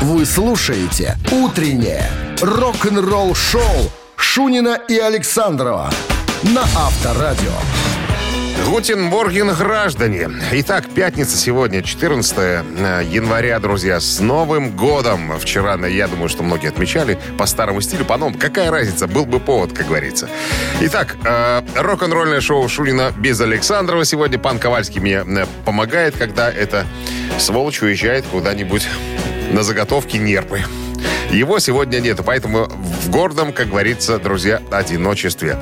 Вы слушаете «Утреннее рок-н-ролл-шоу» Шунина и Александрова на Авторадио. Гутин Боргин, граждане. Итак, пятница сегодня, 14 э, января, друзья. С Новым годом! Вчера, я думаю, что многие отмечали по старому стилю, по новому. Какая разница? Был бы повод, как говорится. Итак, э, рок-н-ролльное шоу Шунина без Александрова. Сегодня пан Ковальский мне э, помогает, когда эта сволочь уезжает куда-нибудь на заготовки нерпы. Его сегодня нету, поэтому в гордом, как говорится, друзья, одиночестве.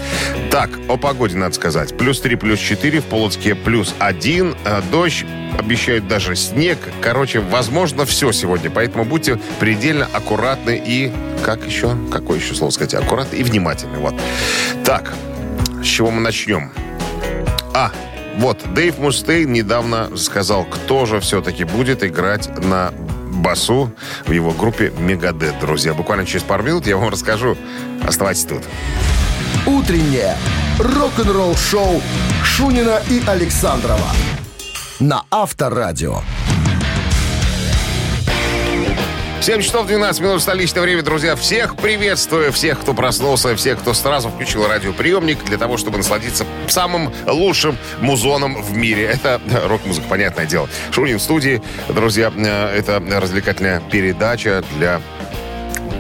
Так, о погоде надо сказать. Плюс 3, плюс 4, в Полоцке плюс 1, а дождь, обещают даже снег. Короче, возможно, все сегодня, поэтому будьте предельно аккуратны и, как еще, какое еще слово сказать, аккуратны и внимательны. Вот. Так, с чего мы начнем? А, вот, Дэйв Мустейн недавно сказал, кто же все-таки будет играть на басу в его группе Мегадет, друзья. Буквально через пару минут я вам расскажу. Оставайтесь тут. Утреннее рок-н-ролл-шоу Шунина и Александрова на Авторадио. 7 часов 12 минут столичное время, друзья. Всех приветствую, всех, кто проснулся, всех, кто сразу включил радиоприемник для того, чтобы насладиться самым лучшим музоном в мире. Это рок-музыка, понятное дело. Шунин в студии, друзья, э, это развлекательная передача для,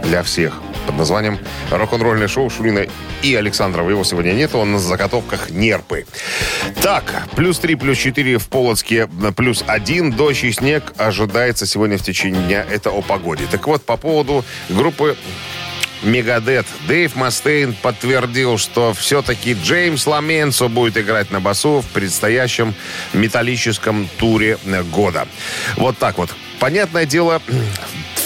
для всех под названием «Рок-н-ролльное шоу Шурина и Александрова». Его сегодня нет, он на заготовках нерпы. Так, плюс 3, плюс 4 в Полоцке, плюс 1. Дождь и снег ожидается сегодня в течение дня. Это о погоде. Так вот, по поводу группы Мегадет. Дэйв Мастейн подтвердил, что все-таки Джеймс Ламенцо будет играть на басу в предстоящем металлическом туре года. Вот так вот. Понятное дело,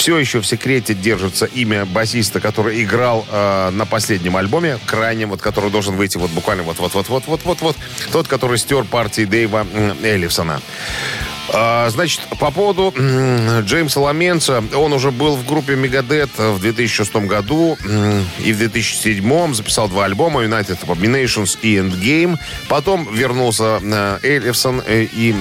все еще в секрете держится имя басиста, который играл э, на последнем альбоме, крайнем, вот который должен выйти вот буквально вот-вот-вот-вот-вот-вот-вот, тот, который стер партии Дэйва э, Эллифсона. А, значит, по поводу Джеймса Ламенца, он уже был в группе Мегадет в 2006 году и в 2007 записал два альбома United Abominations и Endgame. Потом вернулся э, Эллифсон э, и,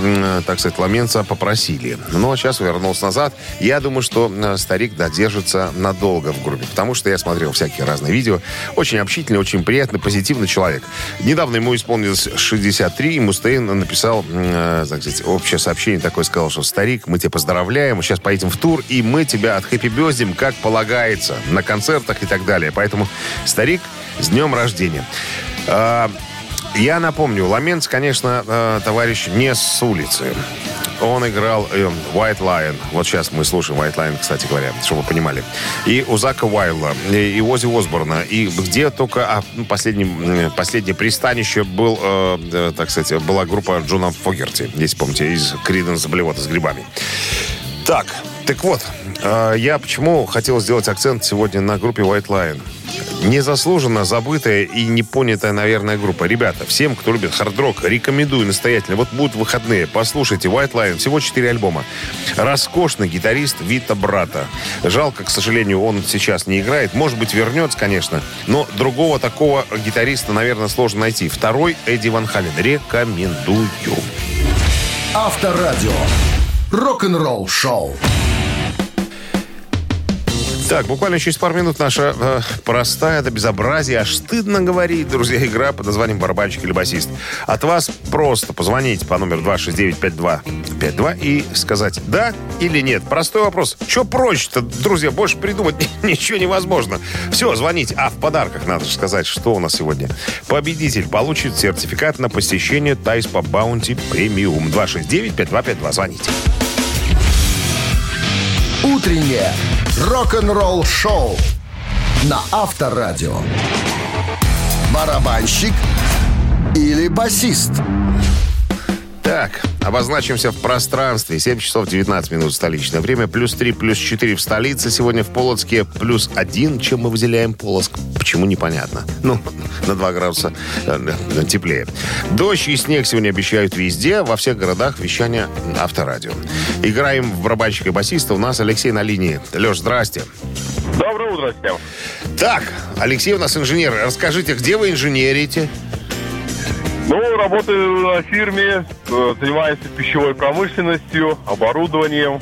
так сказать, Ламенца попросили. Но сейчас вернулся назад. Я думаю, что э, старик додержится надолго в группе, потому что я смотрел всякие разные видео. Очень общительный, очень приятный, позитивный человек. Недавно ему исполнилось 63, и Мустейн написал, так сказать, общее сообщение день такой сказал, что старик, мы тебя поздравляем, сейчас поедем в тур, и мы тебя от хэппи бездим, как полагается, на концертах и так далее. Поэтому, старик, с днем рождения. Я напомню, Ламенц, конечно, э, товарищ не с улицы. Он играл э, White Lion. Вот сейчас мы слушаем White Lion, кстати говоря, чтобы вы понимали. И у Зака Уайлда, и, и Ози Осборна. И где только... А, ну, последнее, последнее пристанище был, э, э, так сказать, была группа Джона Фогерти, если помните, из Криденс Блевота с грибами. Так, так вот, э, я почему хотел сделать акцент сегодня на группе White Lion. Незаслуженно забытая и непонятая, наверное, группа. Ребята, всем, кто любит хард-рок, рекомендую настоятельно. Вот будут выходные, послушайте White Lion. Всего четыре альбома. Роскошный гитарист Вита Брата. Жалко, к сожалению, он сейчас не играет. Может быть, вернется, конечно. Но другого такого гитариста, наверное, сложно найти. Второй Эдди Ван Хален. Рекомендую. Авторадио. Рок-н-ролл шоу. Так, буквально через пару минут наша э, простая до безобразия, аж стыдно говорить, друзья, игра под названием «Барабанщик или басист». От вас просто позвонить по номеру 269-5252 и сказать «да» или «нет». Простой вопрос. Что проще-то, друзья, больше придумать ничего невозможно. Все, звоните. А в подарках надо же сказать, что у нас сегодня. Победитель получит сертификат на посещение Тайс по Баунти Премиум. 269-5252. Звоните. Утреннее рок-н-ролл-шоу на Авторадио. Барабанщик или басист? Так, обозначимся в пространстве. 7 часов 19 минут столичное время. Плюс 3, плюс 4 в столице. Сегодня в Полоцке плюс 1. Чем мы выделяем Полоцк? Почему, непонятно. Ну, на 2 градуса э, теплее. Дождь и снег сегодня обещают везде. Во всех городах вещания авторадио. Играем в барабанщика и басиста. У нас Алексей на линии. Леш, здрасте. Доброе утро всем. Так, Алексей у нас инженер. Расскажите, где вы инженерите? Ну, работаю на фирме, э, занимаюсь пищевой промышленностью, оборудованием.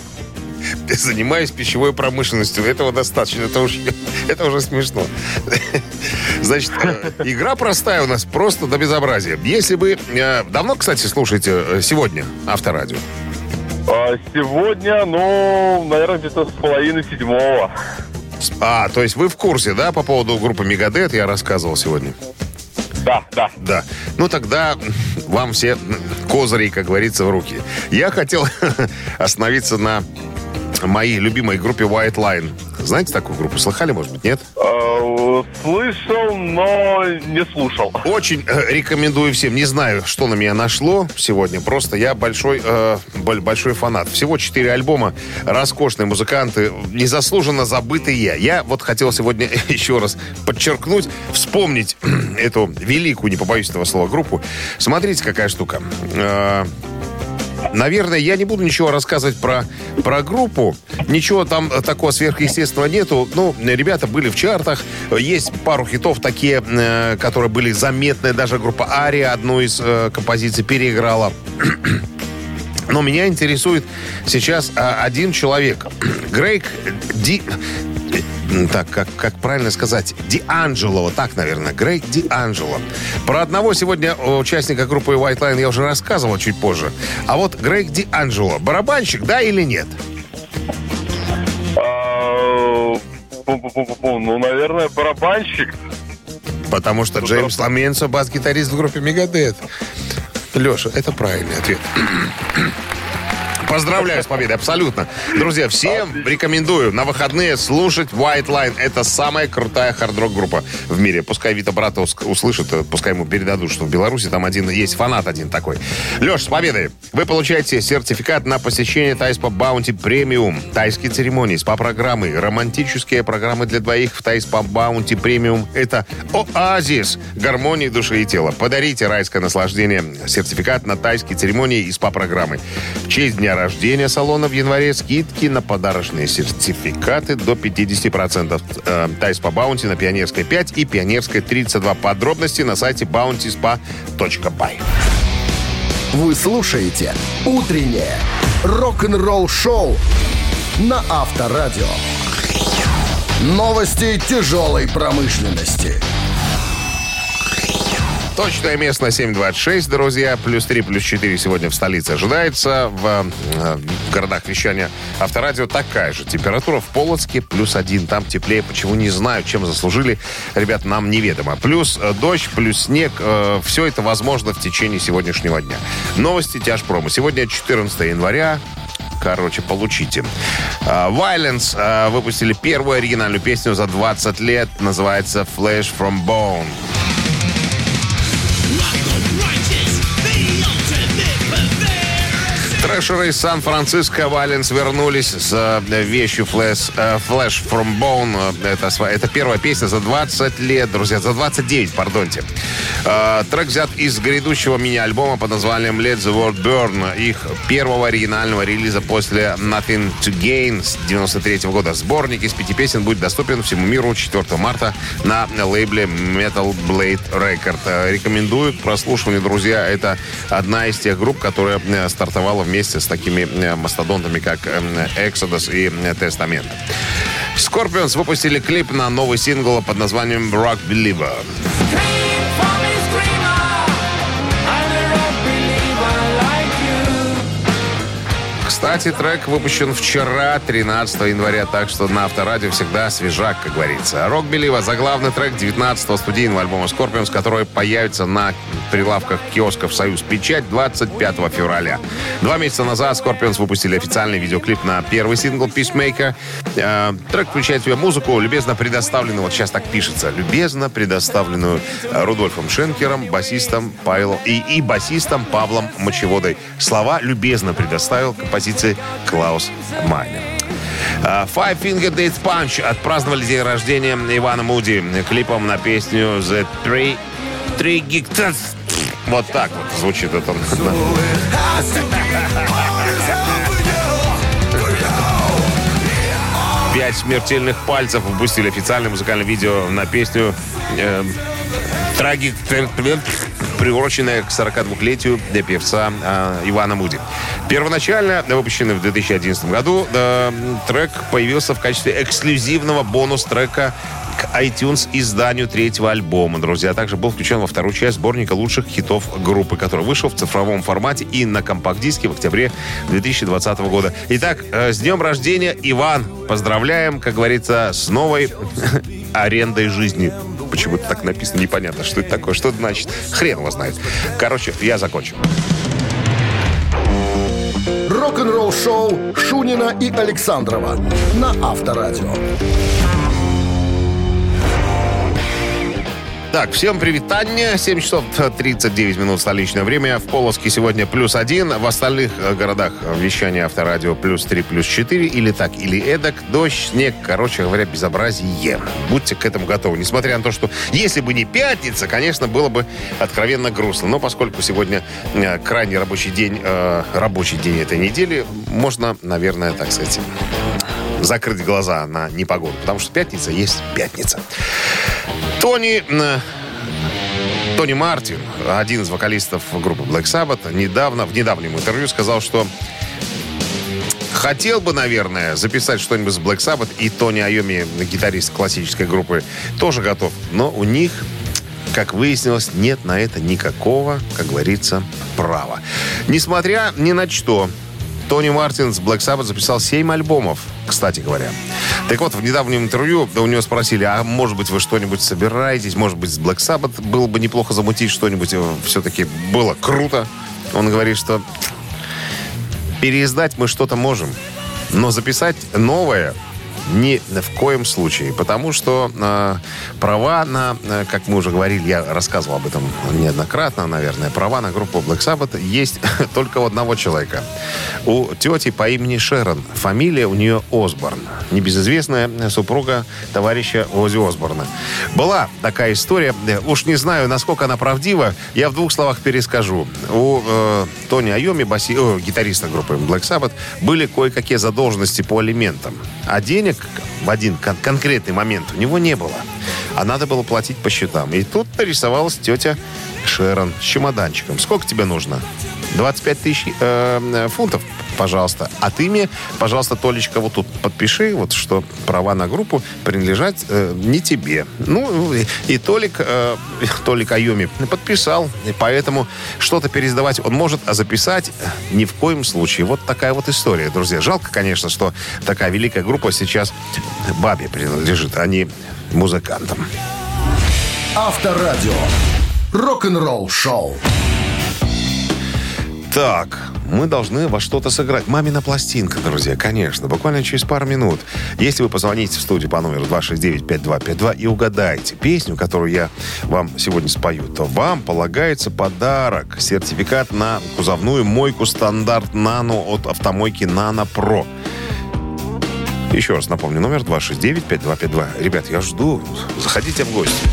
занимаюсь пищевой промышленностью. Этого достаточно. Это, уж, это уже смешно. Значит, э, игра простая у нас просто до безобразия. Если вы... Э, давно, кстати, слушаете сегодня Авторадио? А, сегодня, ну, наверное, где-то с половины седьмого. А, то есть вы в курсе, да, по поводу группы Мегадет я рассказывал сегодня? Да, да. Да. Ну тогда вам все козыри, как говорится, в руки. Я хотел остановиться на моей любимой группе White Line. Знаете такую группу? Слыхали, может быть, нет? А, слышал, но не слушал. Очень э, рекомендую всем. Не знаю, что на меня нашло сегодня. Просто я большой, э, большой фанат. Всего четыре альбома. Роскошные музыканты. Незаслуженно забытые. Я вот хотел сегодня еще раз подчеркнуть, вспомнить эту великую, не побоюсь этого слова, группу. Смотрите, какая штука. Э, Наверное, я не буду ничего рассказывать про, про группу. Ничего там такого сверхъестественного нету. Ну, ребята были в чартах. Есть пару хитов такие, э, которые были заметны. Даже группа Ария одну из э, композиций переиграла. Но меня интересует сейчас а, один человек. Грейг Ди так, как, как правильно сказать, Дианджело, так, наверное, Грейг Дианджело. Про одного сегодня участника группы White Line я уже рассказывал чуть позже. А вот Грейг Дианджело, барабанщик, да или нет? А, ну, наверное, барабанщик. Потому что Джеймс Ламенцо бас-гитарист в группе Мегадет. Леша, это правильный ответ. Поздравляю с победой, абсолютно. Друзья, всем рекомендую на выходные слушать White Line. Это самая крутая хард-рок группа в мире. Пускай Вито Братта услышит, пускай ему передадут, что в Беларуси там один есть фанат один такой. Леш, с победой! Вы получаете сертификат на посещение Тай Spa Bounty Premium. Тайские церемонии, СПА-программы, романтические программы для двоих в Тай Spa Bounty Premium. Это оазис гармонии души и тела. Подарите райское наслаждение. Сертификат на тайские церемонии и СПА-программы. В честь дня рождения салона в январе скидки на подарочные сертификаты до 50%. Э, Тай Spa Bounty на Пионерской 5 и Пионерской 32. Подробности на сайте bountyspa.by. Вы слушаете «Утреннее рок-н-ролл-шоу» на Авторадио. Новости тяжелой промышленности. Точное место 7.26, друзья. Плюс 3, плюс 4 сегодня в столице ожидается. В, э, в городах вещания авторадио такая же. Температура в Полоцке плюс 1. Там теплее. Почему не знаю, чем заслужили. Ребят, нам неведомо. Плюс э, дождь, плюс снег. Э, все это возможно в течение сегодняшнего дня. Новости тяжпрома. Сегодня 14 января. Короче, получите. Violence выпустили первую оригинальную песню за 20 лет. Называется Flash from Bone. Трэшеры из Сан-Франциско Валенс вернулись с э, вещью Flash, э, Flash from Bone. Это, это первая песня за 20 лет, друзья. За 29, пардонте. Э, трек взят из грядущего мини-альбома под названием Let the World Burn. Их первого оригинального релиза после Nothing to Gain с 93 -го года. Сборник из пяти песен будет доступен всему миру 4 марта на лейбле Metal Blade Record. Рекомендую прослушивание, друзья. Это одна из тех групп, которая стартовала в вместе с такими э, мастодонтами, как э, Exodus и Testament. Scorpions выпустили клип на новый сингл под названием Rock Believer. Кстати, трек выпущен вчера, 13 января, так что на Авторадио всегда свежак, как говорится. Рок Белива заглавный трек 19-го студийного альбома Scorpions, который появится на прилавках киосков «Союз Печать» 25 февраля. Два месяца назад Scorpions выпустили официальный видеоклип на первый сингл «Peacemaker». Э, трек включает в себя музыку, любезно предоставленную, вот сейчас так пишется, любезно предоставленную Рудольфом Шенкером, басистом Павелом и, и басистом Павлом Мочеводой. Слова любезно предоставил композитор композиции Клаус Майнер. Five Finger Death Punch отпраздновали день рождения Ивана Муди клипом на песню The Three, Three Geeks. Вот так вот звучит это. Пять смертельных пальцев выпустили официальное музыкальное видео на песню э, Трагик приуроченная к 42-летию для певца э, Ивана Муди. Первоначально выпущенный в 2011 году, э, трек появился в качестве эксклюзивного бонус-трека к iTunes изданию третьего альбома, друзья. А также был включен во вторую часть сборника лучших хитов группы, который вышел в цифровом формате и на компакт-диске в октябре 2020 года. Итак, э, с днем рождения, Иван! Поздравляем, как говорится, с новой арендой жизни. Почему-то так написано, непонятно, что это такое, что это значит. Хрен его знает. Короче, я закончу. Рок-н-ролл шоу Шунина и Александрова на Авторадио. Так, всем привитание. 7 часов 39 минут столичное время. В Полоске сегодня плюс один. В остальных э, городах вещания авторадио плюс 3, плюс 4. Или так, или эдак. Дождь, снег, короче говоря, безобразие. Будьте к этому готовы. Несмотря на то, что если бы не пятница, конечно, было бы откровенно грустно. Но поскольку сегодня э, крайний рабочий день, э, рабочий день этой недели, можно, наверное, так сказать, закрыть глаза на непогоду. Потому что пятница есть пятница. Тони... Э, Тони Мартин, один из вокалистов группы Black Sabbath, недавно, в недавнем интервью сказал, что хотел бы, наверное, записать что-нибудь с Black Sabbath, и Тони Айоми, гитарист классической группы, тоже готов. Но у них, как выяснилось, нет на это никакого, как говорится, права. Несмотря ни на что, Тони Мартин с Black Sabbath записал 7 альбомов, кстати говоря. Так вот, в недавнем интервью у него спросили, а может быть вы что-нибудь собираетесь, может быть с Black Sabbath было бы неплохо замутить что-нибудь, э, все-таки было круто. Он говорит, что переиздать мы что-то можем, но записать новое ни в коем случае. Потому что э, права на, э, как мы уже говорили, я рассказывал об этом неоднократно, наверное, права на группу Black Sabbath есть только у одного человека. У тети по имени Шерон. Фамилия у нее Осборн. Небезызвестная супруга товарища Ози Осборна. Была такая история. Уж не знаю, насколько она правдива. Я в двух словах перескажу. У э, Тони Айоми, баси, э, гитариста группы Black Sabbath, были кое-какие задолженности по алиментам. А денег денег в один кон- конкретный момент у него не было. А надо было платить по счетам. И тут нарисовалась тетя Шерон с чемоданчиком. Сколько тебе нужно? 25 тысяч э, фунтов, пожалуйста. А ты мне, пожалуйста, Толечка, вот тут подпиши, вот что права на группу принадлежат э, не тебе. Ну, и, и Толик, э, Толик Айоми подписал, и поэтому что-то пересдавать он может, а записать ни в коем случае. Вот такая вот история, друзья. Жалко, конечно, что такая великая группа сейчас бабе принадлежит, а не музыкантам. Авторадио. Рок-н-ролл шоу. Так, мы должны во что-то сыграть. Мамина пластинка, друзья, конечно. Буквально через пару минут. Если вы позвоните в студию по номеру 269-5252 и угадаете песню, которую я вам сегодня спою, то вам полагается подарок. Сертификат на кузовную мойку стандарт «Нано» от автомойки «Нано Про». Еще раз напомню, номер 269-5252. Ребят, я жду. Заходите в гости.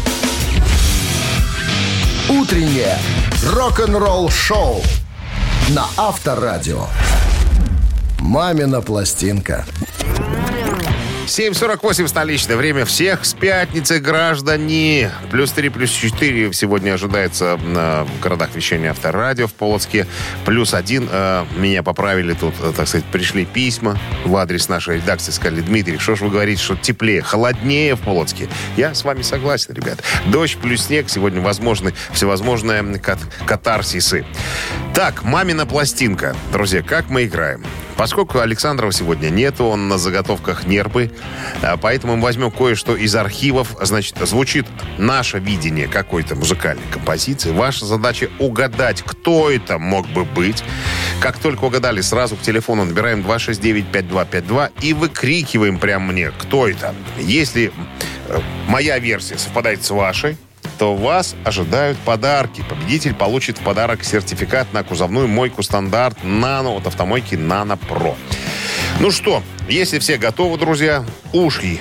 Утреннее рок-н-ролл шоу на Авторадио. Мамина пластинка. 7.48 столичное время. Всех с пятницы, граждане. Плюс 3, плюс 4 сегодня ожидается э, в городах вещания Авторадио в Полоцке. Плюс 1. Э, меня поправили тут, э, так сказать, пришли письма в адрес нашей редакции. Сказали, Дмитрий, что ж вы говорите, что теплее, холоднее в Полоцке? Я с вами согласен, ребят. Дождь плюс снег. Сегодня возможны всевозможные кат катарсисы. Так, мамина пластинка. Друзья, как мы играем? Поскольку Александрова сегодня нет, он на заготовках нерпы, а, поэтому мы возьмем кое-что из архивов. Значит, звучит наше видение какой-то музыкальной композиции. Ваша задача угадать, кто это мог бы быть. Как только угадали, сразу к телефону набираем 269-5252 и выкрикиваем прямо мне, кто это. Если э, моя версия совпадает с вашей, то вас ожидают подарки. Победитель получит в подарок сертификат на кузовную мойку стандарт «Нано» от автомойки «Нано Про». Ну что, если все готовы, друзья, уши,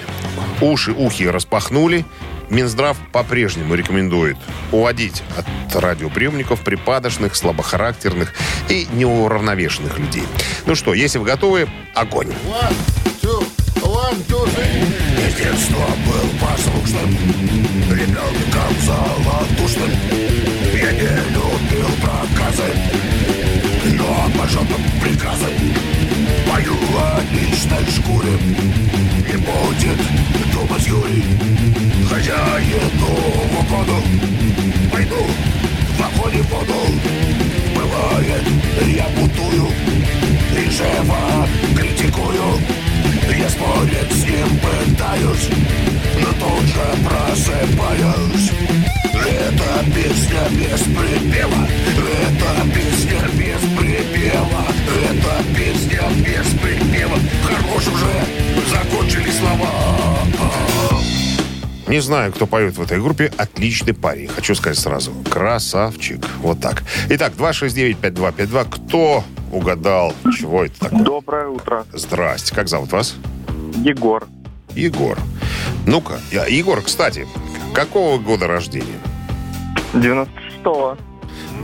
уши, ухи распахнули. Минздрав по-прежнему рекомендует уводить от радиоприемников припадочных, слабохарактерных и неуравновешенных людей. Ну что, если вы готовы, огонь. One, two, three. С детства был послушным Ребенком золотушным Я не фразы Но обожженным приказом Пою о личной шкуре Не будет думать Юрий Хозяину в угоду Пойду в огонь и воду Бывает, я бутую И живо критикую. Я спорить с ним пытаюсь Но тут же просыпаюсь. Это песня без припева Это песня без припева Это песня без припева. Хорош уже, закончили слова Не знаю, кто поет в этой группе. Отличный парень. Хочу сказать сразу. Красавчик. Вот так. Итак, 269-5252. Кто угадал, чего это такое? Доброе утро. Здрасте. Как зовут вас? Егор. Егор. Ну-ка, Егор, кстати, какого года рождения? 96-го.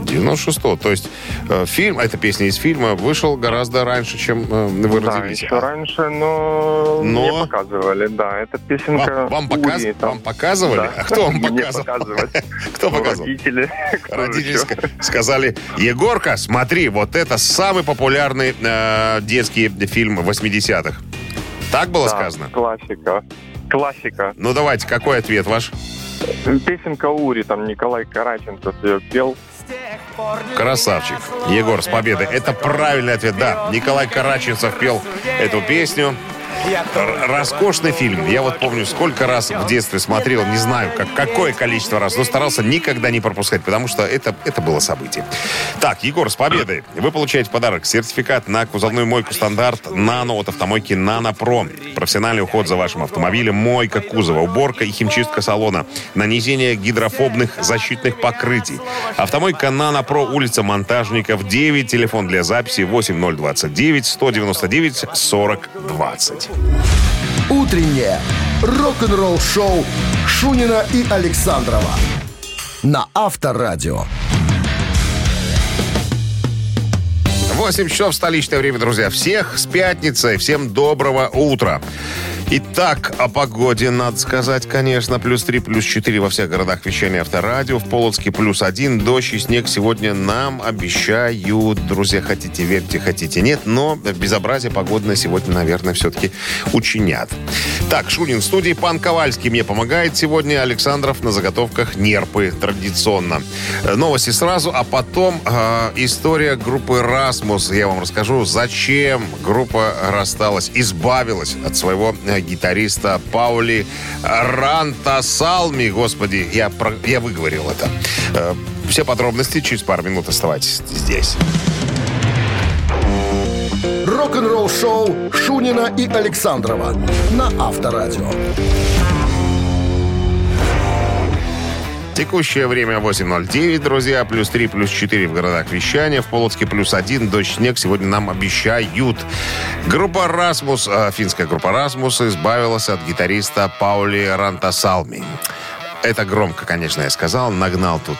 96-го. То есть э, фильм, эта песня из фильма вышел гораздо раньше, чем э, вы Да, родились. еще раньше, но, Но? мне показывали, да. Это песенка Вам, вам показ- Ури, там. вам показывали? Да. А кто вам показывал? Кто Ну, показывал? Родители. Родители сказали, Егорка, смотри, вот это самый популярный э, детский фильм 80-х. Так было Да, сказано? Классика. Классика. Ну давайте, какой ответ ваш? Песенка Ури, там Николай Караченцев ее пел. Красавчик. Егор, с победой. Это правильный ответ, да. Николай Караченцев пел эту песню. Роскошный фильм. Я вот помню, сколько раз в детстве смотрел, не знаю, как, какое количество раз, но старался никогда не пропускать, потому что это, это было событие. Так, Егор, с победой. Вы получаете в подарок сертификат на кузовную мойку стандарт «Нано» от автомойки «Нано Про». Профессиональный уход за вашим автомобилем, мойка кузова, уборка и химчистка салона, нанесение гидрофобных защитных покрытий. Автомойка «Нано Про», улица Монтажников, 9, телефон для записи 8029 199 40 20. Утреннее рок-н-ролл-шоу Шунина и Александрова на Авторадио. 8 часов столичное время, друзья. Всех с пятницей. Всем доброго утра. Итак, о погоде надо сказать, конечно. Плюс 3, плюс 4 во всех городах вещания авторадио. В Полоцке плюс 1. Дождь и снег сегодня нам обещают. Друзья, хотите верьте, хотите нет. Но безобразие погодное сегодня, наверное, все-таки учинят. Так, Шунин в студии. Пан Ковальский мне помогает сегодня. Александров на заготовках нерпы традиционно. Э, Новости сразу, а потом э, история группы «Расмус». Я вам расскажу, зачем группа рассталась, избавилась от своего гитариста Паули Рантасалми. Господи, я, про- я выговорил это. Э, все подробности через пару минут оставайтесь здесь. Рок-н-ролл-шоу Шунина и Александрова на Авторадио. Текущее время 8.09, друзья. Плюс 3, плюс 4 в городах вещания. В Полоцке плюс 1. Дождь, снег сегодня нам обещают. Группа «Расмус», э, финская группа «Расмус» избавилась от гитариста Паули Рантасалми. Это громко, конечно, я сказал. Нагнал тут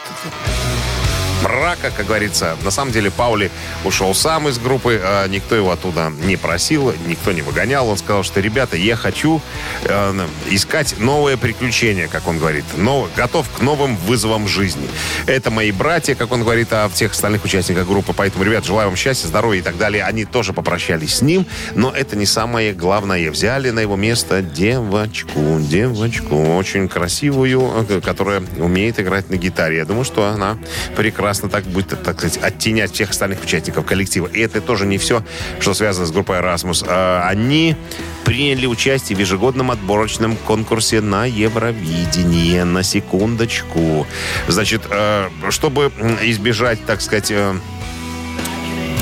мрака, как говорится. На самом деле Паули ушел сам из группы, э, никто его оттуда не просил, никто не выгонял. Он сказал, что, ребята, я хочу э, искать новые приключения, как он говорит, но готов к новым вызовам жизни. Это мои братья, как он говорит, о всех остальных участниках группы. Поэтому, ребят, желаю вам счастья, здоровья и так далее. Они тоже попрощались с ним, но это не самое главное. Взяли на его место девочку, девочку, очень красивую, э, которая умеет играть на гитаре. Я думаю, что она прекрасно так будет, так сказать, оттенять всех остальных участников коллектива. И это тоже не все, что связано с группой Erasmus. А, Они приняли участие в ежегодном отборочном конкурсе на Евровидение. На секундочку. Значит, э, чтобы избежать, так сказать, э,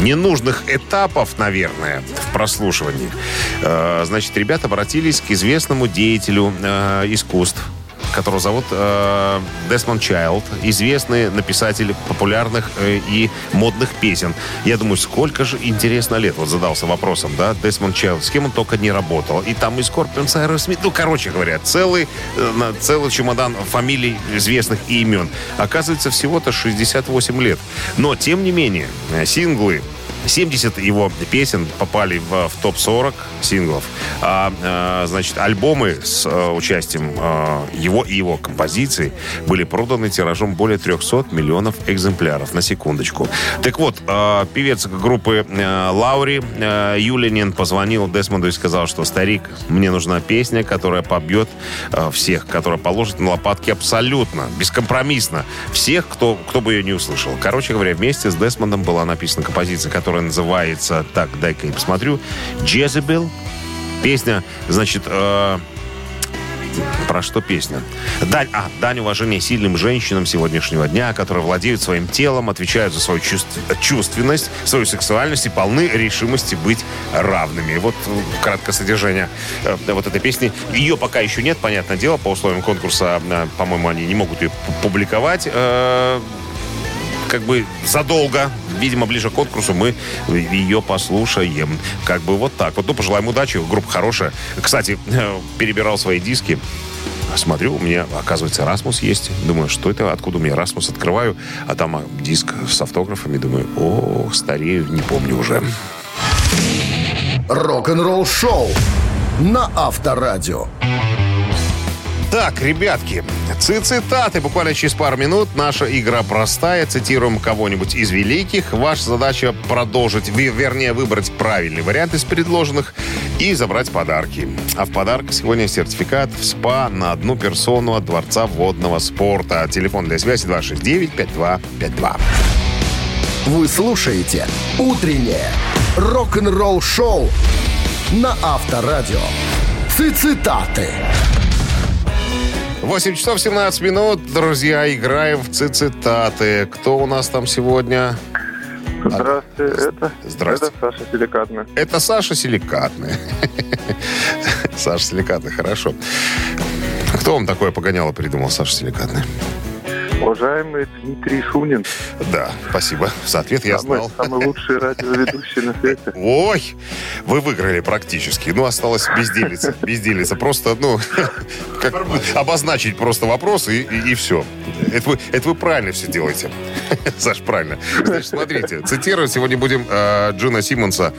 ненужных этапов, наверное, в прослушивании. Э, Значит, ребята обратились к известному деятелю искусств, которого зовут э, Десмонд Чайлд, известный написатель популярных э, и модных песен. Я думаю, сколько же интересно лет, вот задался вопросом, да, Десмонд Чайлд, с кем он только не работал. И там и Скорпион, Сайрос Смит, ну, короче говоря, целый, э, целый чемодан фамилий известных и имен. Оказывается, всего-то 68 лет. Но, тем не менее, э, синглы 70 его песен попали в, в топ-40 синглов. А, а, значит, альбомы с а, участием а, его и его композиций были проданы тиражом более 300 миллионов экземпляров. На секундочку. Так вот, а, певец группы а, Лаури а, Юлинин позвонил Десмонду и сказал, что старик, мне нужна песня, которая побьет а, всех, которая положит на лопатки абсолютно, бескомпромиссно всех, кто, кто бы ее не услышал. Короче говоря, вместе с Десмондом была написана композиция, которая называется, так, дай-ка я посмотрю, «Jezebel». Песня, значит, э, про что песня? Дань, а, дань уважения сильным женщинам сегодняшнего дня, которые владеют своим телом, отвечают за свою чувств, чувственность, свою сексуальность и полны решимости быть равными. Вот э, краткое содержание э, вот этой песни. Ее пока еще нет, понятное дело, по условиям конкурса, э, по-моему, они не могут ее публиковать. Э, как бы задолго, видимо, ближе к конкурсу мы ее послушаем. Как бы вот так. Вот, ну, пожелаем удачи. Группа хорошая. Кстати, перебирал свои диски. Смотрю, у меня, оказывается, Расмус есть. Думаю, что это? Откуда у меня Расмус? Открываю, а там диск с автографами. Думаю, о, старею, не помню уже. Рок-н-ролл шоу на Авторадио. Так, ребятки, цитаты. Буквально через пару минут. Наша игра простая. Цитируем кого-нибудь из великих. Ваша задача продолжить, вернее, выбрать правильный вариант из предложенных и забрать подарки. А в подарок сегодня сертификат в СПА на одну персону от Дворца водного спорта. Телефон для связи 269-5252. Вы слушаете «Утреннее рок-н-ролл-шоу» на Авторадио. Цитаты. 8 часов 17 минут. Друзья, играем в цитаты. Кто у нас там сегодня? Здравствуйте, это, Здрасте. это Саша Силикатный. Это Саша Силикатный. Саша Силикатный, хорошо. Кто вам такое погоняло придумал, Саша Силикатный? Уважаемый Дмитрий Шунин. Да, спасибо. За ответ я самый, знал. Самый лучший радиоведущий на свете. Ой, вы выиграли практически. Ну, осталось безделиться. Безделиться. Просто, ну, как, обозначить просто вопрос и, и, и все. Это вы, это вы правильно все делаете. Саш, правильно. Значит, смотрите, цитировать сегодня будем э, Джона Симмонса,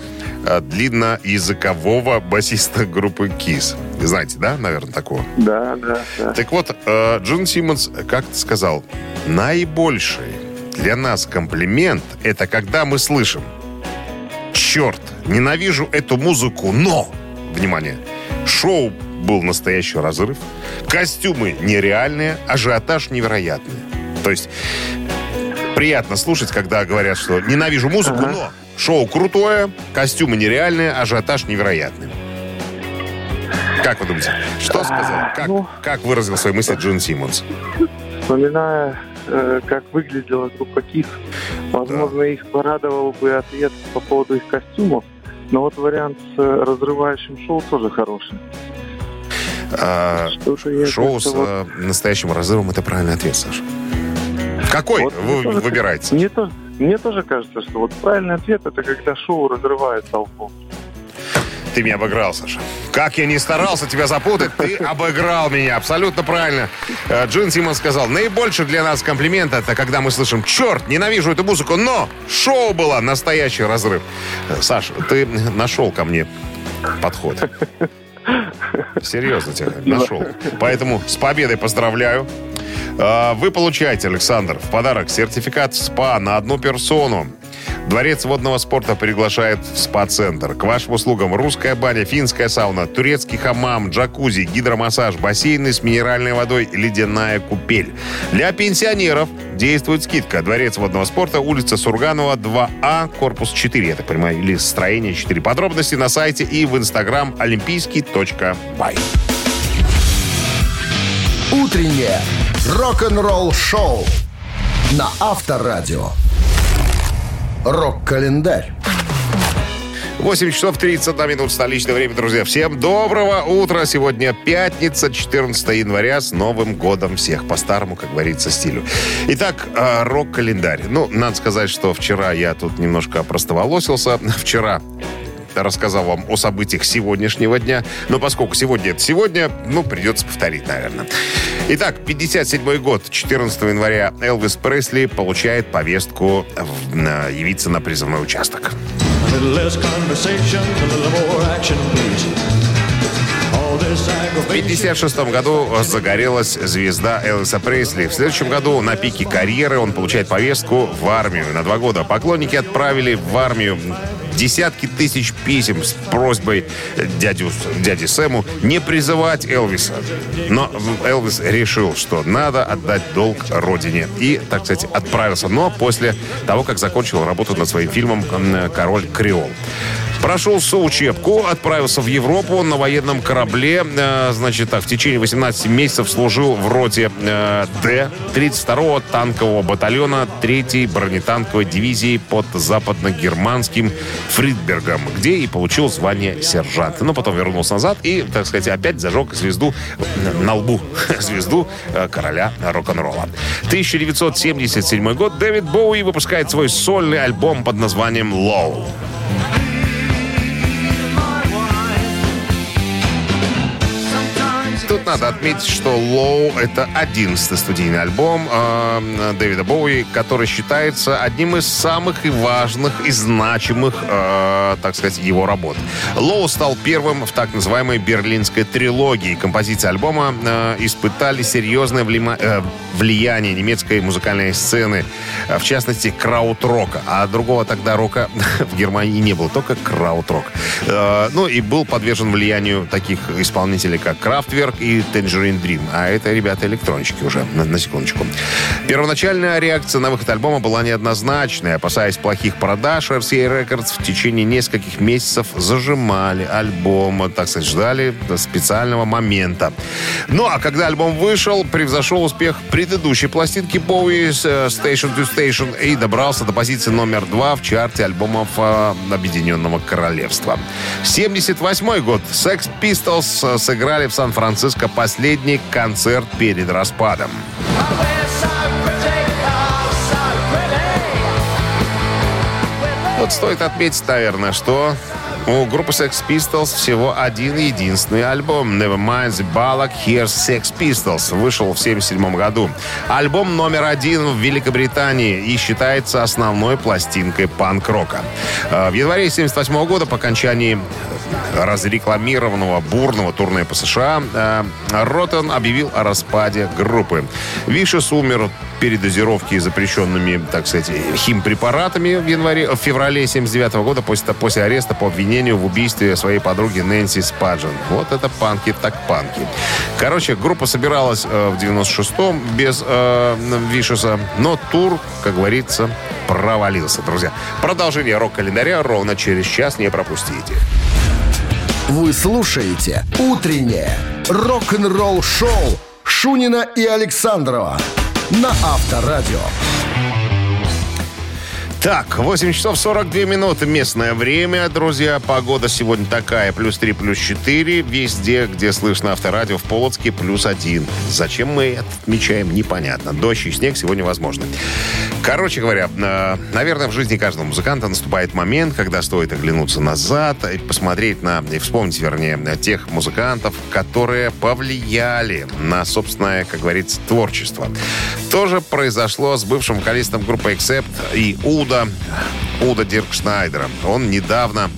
э, длинноязыкового басиста группы KISS. Знаете, да, наверное, такого? Да, да, да. Так вот, э, Джон Симмонс как-то сказал, наибольший для нас комплимент – это когда мы слышим «Черт, ненавижу эту музыку, но...» Внимание! Шоу был настоящий разрыв, костюмы нереальные, ажиотаж невероятный. То есть приятно слушать, когда говорят, что ненавижу музыку, Ага. но шоу крутое, костюмы нереальные, ажиотаж невероятный. Как вы думаете, что сказал? Как, ну- как выразил свои мысли Джон Симмонс? Вспоминая, э, как выглядела группа КИС, возможно, их порадовал бы ответ по поводу их костюмов. Но вот вариант с э, разрывающим шоу тоже хороший. А, шоу с вот- э, настоящим разрывом это правильный ответ, Саша. Какой Вот вы тоже- выбираете? Мне, мне тоже кажется, что вот правильный ответ это когда шоу разрывает толпу. Ты меня обыграл, Саша. Как я не старался тебя запутать, ты обыграл меня. Абсолютно правильно. Э, Джин Симон сказал, наибольший для нас комплимент это когда мы слышим, черт, ненавижу эту музыку, но шоу было настоящий разрыв. Э, Саша, ты нашел ко мне подход. Серьезно тебя нашел. Поэтому с победой поздравляю. А, Вы получаете, Александр, в подарок сертификат СПА на одну персону. Дворец водного спорта приглашает в СПА-центр. К вашим услугам русская баня, финская сауна, турецкий хамам, джакузи, гидромассаж, бассейны с минеральной водой, ледяная купель. Для пенсионеров действует скидка. Дворец водного спорта, улица Сурганова, 2А, корпус 4, я так понимаю, или строение 4. Подробности на сайте и в инстаграм олимпийский.бай. Утреннее рок-н-ролл-шоу на Авторадио. Рок-календарь. 8 часов 31 минут столичное время, друзья. Всем доброго утра. Сегодня пятница, 14 января. С Новым годом всех. По-старому, как говорится, стилю. Итак, э, рок-календарь. Ну, надо сказать, что вчера я тут немножко простоволосился. Вчера рассказал вам о событиях сегодняшнего дня. Но поскольку сегодня это сегодня, ну, придется повторить, наверное. Итак, 57 год, 14 января Элвис Пресли получает повестку в, на, явиться на призывной участок. В 1956 году загорелась звезда Элвиса Пресли. В следующем году на пике карьеры он получает повестку в армию на два года. Поклонники отправили в армию десятки тысяч писем с просьбой дядю, дяде Сэму не призывать Элвиса. Но Элвис решил, что надо отдать долг родине. И, так сказать, отправился. Но после того, как закончил работу над своим фильмом «Король Креол». Прошел соучебку, отправился в Европу на военном корабле. Э, значит, так, в течение 18 месяцев служил в роте э, Д 32-го танкового батальона 3-й бронетанковой дивизии под западно-германским Фридбергом, где и получил звание сержанта. Но потом вернулся назад и, так сказать, опять зажег звезду на лбу. Звезду э, короля рок-н-ролла. 1977 год Дэвид Боуи выпускает свой сольный альбом под названием «Low». надо отметить, что «Low» — это одиннадцатый студийный альбом э, Дэвида Боуи, который считается одним из самых и важных и значимых, э, так сказать, его работ. «Low» стал первым в так называемой берлинской трилогии. Композиции альбома э, испытали серьезное влима, э, влияние немецкой музыкальной сцены, в частности, краут-рока. А другого тогда рока в Германии не было, только краут-рок. Э, ну и был подвержен влиянию таких исполнителей, как Крафтверк и Tangerine Dream. А это, ребята, электронщики уже, на, на секундочку. Первоначальная реакция на выход альбома была неоднозначной. Опасаясь плохих продаж, RCA Records в течение нескольких месяцев зажимали альбом, так сказать, ждали специального момента. Ну, а когда альбом вышел, превзошел успех предыдущей пластинки Bowie э, Station to Station и добрался до позиции номер два в чарте альбомов э, Объединенного Королевства. 78 год. Sex Pistols э, сыграли в Сан-Франциско последний концерт перед распадом. Вот стоит отметить, наверное, что у группы Sex Pistols всего один единственный альбом Nevermind the Ballad Here's Sex Pistols вышел в 1977 году. Альбом номер один в Великобритании и считается основной пластинкой панк-рока. Э, в январе 1978 года по окончании разрекламированного бурного турне по США э, Роттен объявил о распаде группы. Вишес умер передозировки запрещенными, так сказать, химпрепаратами в январе, в феврале 79 года после, после ареста по обвинению в убийстве своей подруги Нэнси Спаджен. Вот это панки так панки. Короче, группа собиралась э, в 96-м без э, Вишеса, но тур, как говорится, провалился, друзья. Продолжение рок-календаря ровно через час не пропустите. Вы слушаете «Утреннее рок-н-ролл-шоу» Шунина и Александрова на Авторадио. Так, 8 часов 42 минуты местное время, друзья. Погода сегодня такая, плюс 3, плюс 4. Везде, где слышно авторадио, в Полоцке плюс 1. Зачем мы отмечаем, непонятно. Дождь и снег сегодня возможно. Короче говоря, э, наверное, в жизни каждого музыканта наступает момент, когда стоит оглянуться назад и посмотреть на, и вспомнить, вернее, тех музыкантов, которые повлияли на собственное, как говорится, творчество. То же произошло с бывшим вокалистом группы Accept и Уда Уда, Дирк Шнайдера. Он недавно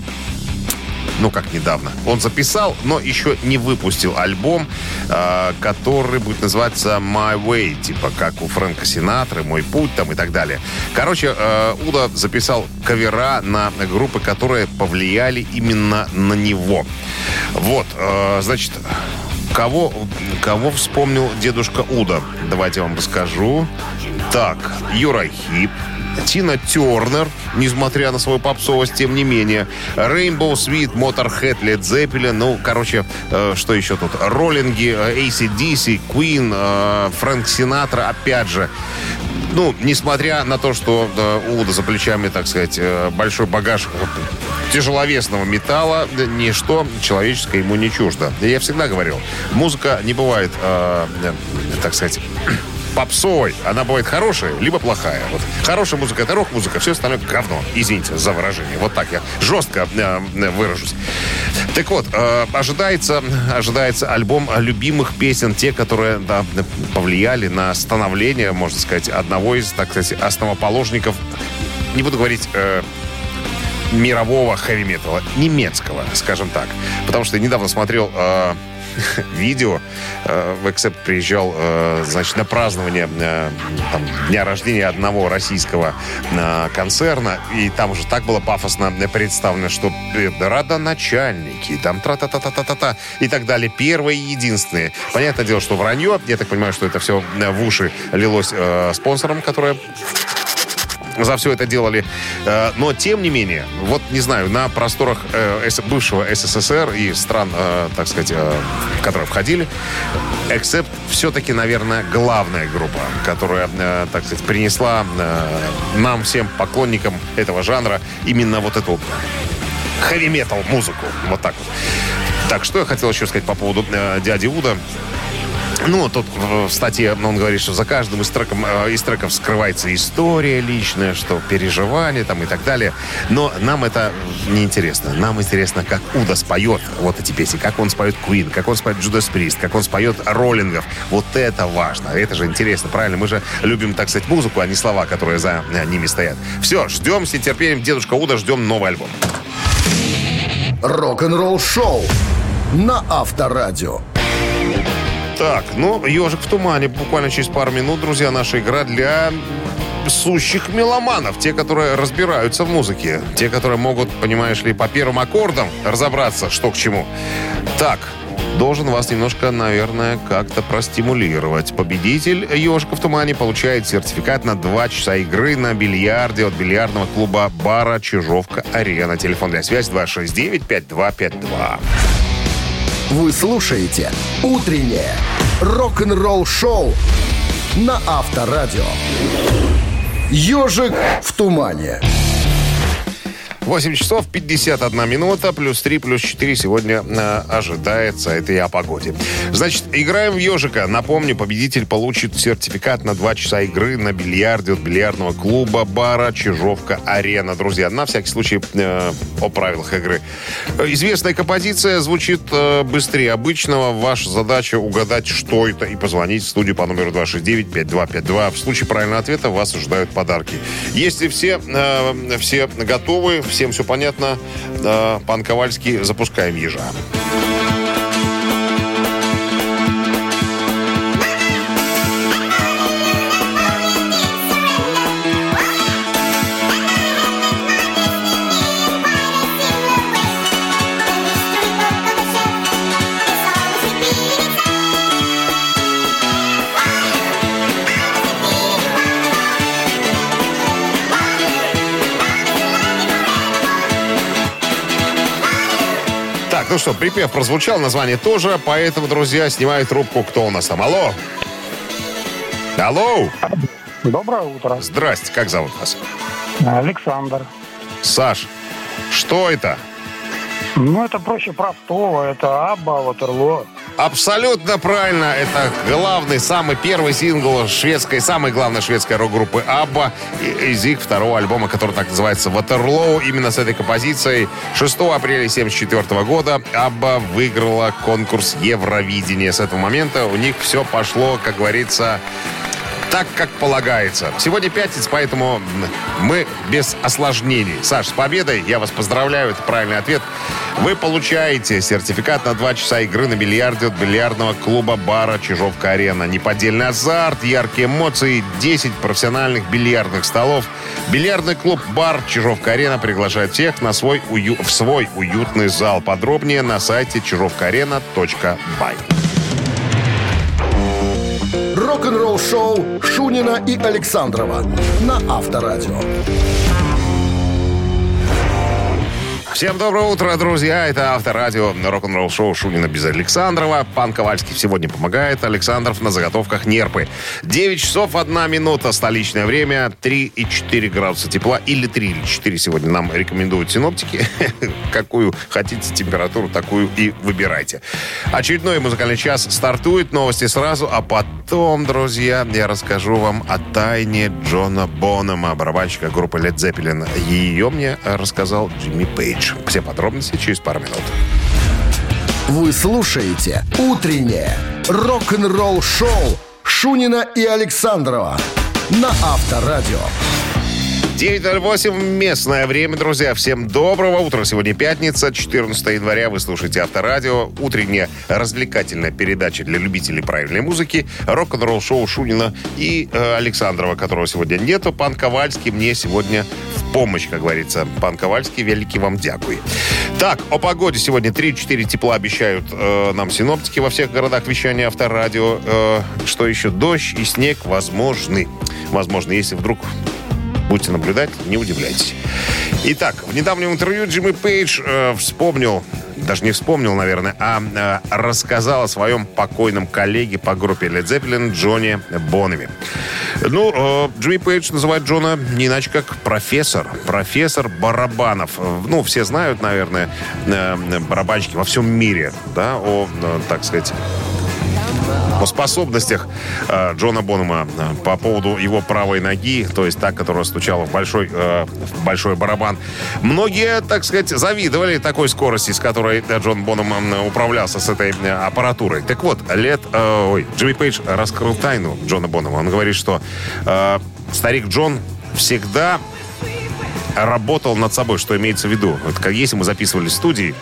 ну как недавно. Он записал, но еще не выпустил альбом, э, который будет называться My Way, типа как у Фрэнка Синатры, Мой путь там и так далее. Короче, э, Уда записал кавера на группы, которые повлияли именно на него. Вот, э, значит, кого, кого вспомнил дедушка Уда? Давайте я вам расскажу. Так, Юра Хип, Тина Тернер, несмотря на свою попсовость, тем не менее. Rainbow Sweet, Motorhead, Led Zeppelin, ну, короче, э, что еще тут? Роллинги, э, ACDC, Queen, э, Фрэнк Синатра, опять же. Ну, несмотря на то, что э, у Уда за плечами, так сказать, э, большой багаж тяжеловесного металла, ничто человеческое ему не чуждо. Я всегда говорил, музыка не бывает, э, так сказать, попсовой. Она бывает хорошая, либо плохая. Вот хорошая музыка — это рок-музыка, все остальное — говно. Извините за выражение. Вот так я жестко э, выражусь. Так вот, э, ожидается, ожидается альбом любимых песен, те, которые да, повлияли на становление, можно сказать, одного из, так сказать, основоположников, не буду говорить... Э, мирового хэви-металла, немецкого, скажем так. Потому что я недавно смотрел э, видео. Э, в Эксепт приезжал, э, значит, на празднование э, там, дня рождения одного российского концерна. И там уже так было пафосно представлено, что родоначальники, там тра-та-та-та-та-та и так далее. Первые и единственные. Понятное дело, что вранье. Я так понимаю, что это все в уши лилось спонсором, которое за все это делали. Э, но, тем не менее, вот, не знаю, на просторах э, бывшего СССР и стран, э, так сказать, в которые входили, Accept все-таки, наверное, главная группа, которая, так сказать, принесла нам, всем поклонникам этого жанра, именно вот эту хэви-метал музыку. Вот так вот. Так, что я хотел еще сказать по поводу дяди Уда. Ну, тут в статье он говорит, что за каждым из треков, э, из треков скрывается история личная, что переживания там и так далее. Но нам это не интересно. Нам интересно, как Уда споет вот эти песни, как он споет Queen, как он споет Judas Priest, как он споет Роллингов. Вот это важно. Это же интересно, правильно? Мы же любим, так сказать, музыку, а не слова, которые за э, ними стоят. Все, ждем с нетерпением Дедушка Уда, ждем новый альбом. Рок-н-ролл шоу на Авторадио. Так, ну, «Ежик в тумане». Буквально через пару минут, друзья, наша игра для сущих меломанов. Те, которые разбираются в музыке. Те, которые могут, понимаешь ли, по первым аккордам разобраться, что к чему. Так, должен вас немножко, наверное, как-то простимулировать. Победитель «Ежика в тумане» получает сертификат на 2 часа игры на бильярде от бильярдного клуба бара «Чижовка-Арена». Телефон для связи 269-5252. Вы слушаете «Утреннее рок-н-ролл-шоу» на Авторадио. «Ежик в тумане». 8 часов 51 минута, плюс 3, плюс 4 сегодня э, ожидается. Это и о погоде. Значит, играем в ежика. Напомню, победитель получит сертификат на 2 часа игры на бильярде от бильярдного клуба бара Чижовка-Арена. Друзья, на всякий случай э, о правилах игры. Известная композиция звучит э, быстрее обычного. Ваша задача угадать, что это, и позвонить в студию по номеру 269-5252. В случае правильного ответа вас ожидают подарки. Если все, э, все готовы, всем все понятно. Пан Ковальский, запускаем ежа. Так, ну что, припев прозвучал, название тоже, поэтому, друзья, снимаю трубку. Кто у нас там? Алло? Алло? Доброе утро. Здрасте, как зовут вас? Александр. Саш, что это? Ну, это проще простого. Это Абба, Ватерло. Абсолютно правильно. Это главный, самый первый сингл шведской, самой главной шведской рок-группы Абба из их второго альбома, который так называется «Ватерлоу». Именно с этой композицией 6 апреля 1974 года Абба выиграла конкурс Евровидения. С этого момента у них все пошло, как говорится, так, как полагается. Сегодня пятница, поэтому мы без осложнений. Саш, с победой. Я вас поздравляю. Это правильный ответ. Вы получаете сертификат на 2 часа игры на бильярде от бильярдного клуба бара «Чижовка-арена». Неподдельный азарт, яркие эмоции, 10 профессиональных бильярдных столов. Бильярдный клуб «Бар Чижовка-арена» приглашает всех на свой в свой уютный зал. Подробнее на сайте чижовкаарена.бай рок-н-ролл шоу Шунина и Александрова на Авторадио. Всем доброе утро, друзья. Это Авторадио, рок-н-ролл шоу Шунина без Александрова. Пан Ковальский сегодня помогает. Александров на заготовках нерпы. 9 часов 1 минута столичное время. 3 и 4 градуса тепла. Или 3 или 4 сегодня нам рекомендуют синоптики. Какую хотите температуру, такую и выбирайте. Очередной музыкальный час стартует. Новости сразу, а потом потом, друзья, я расскажу вам о тайне Джона Бонома, барабанщика группы Led Zeppelin. Ее мне рассказал Джимми Пейдж. Все подробности через пару минут. Вы слушаете «Утреннее рок-н-ролл-шоу» Шунина и Александрова на Авторадио. 9.08 местное время, друзья. Всем доброго утра. Сегодня пятница, 14 января. Вы слушаете Авторадио. Утренняя развлекательная передача для любителей правильной музыки. Рок-н-ролл шоу Шунина и э, Александрова, которого сегодня нету. Пан Ковальский мне сегодня в помощь, как говорится. Пан Ковальский, великий вам дякуй. Так, о погоде сегодня 3-4 тепла обещают э, нам синоптики во всех городах вещания Авторадио. Э, что еще? Дождь и снег возможны. Возможно, если вдруг Будете наблюдать, не удивляйтесь. Итак, в недавнем интервью Джимми Пейдж э, вспомнил, даже не вспомнил, наверное, а э, рассказал о своем покойном коллеге по группе Led Zeppelin Джоне Боннеме. Ну, э, Джимми Пейдж называет Джона не иначе как профессор. Профессор барабанов. Ну, все знают, наверное, э, барабанщики во всем мире, да, о, э, так сказать, о способностях э, Джона Бонома э, по поводу его правой ноги, то есть та, которая стучала в большой, э, в большой барабан. Многие, так сказать, завидовали такой скорости, с которой э, Джон Боном э, управлялся с этой аппаратурой. Так вот, лет, э, ой, Джимми Пейдж раскрыл тайну Джона Бонома. Он говорит, что э, старик Джон всегда работал над собой, что имеется в виду. Вот, как если мы записывали в студии,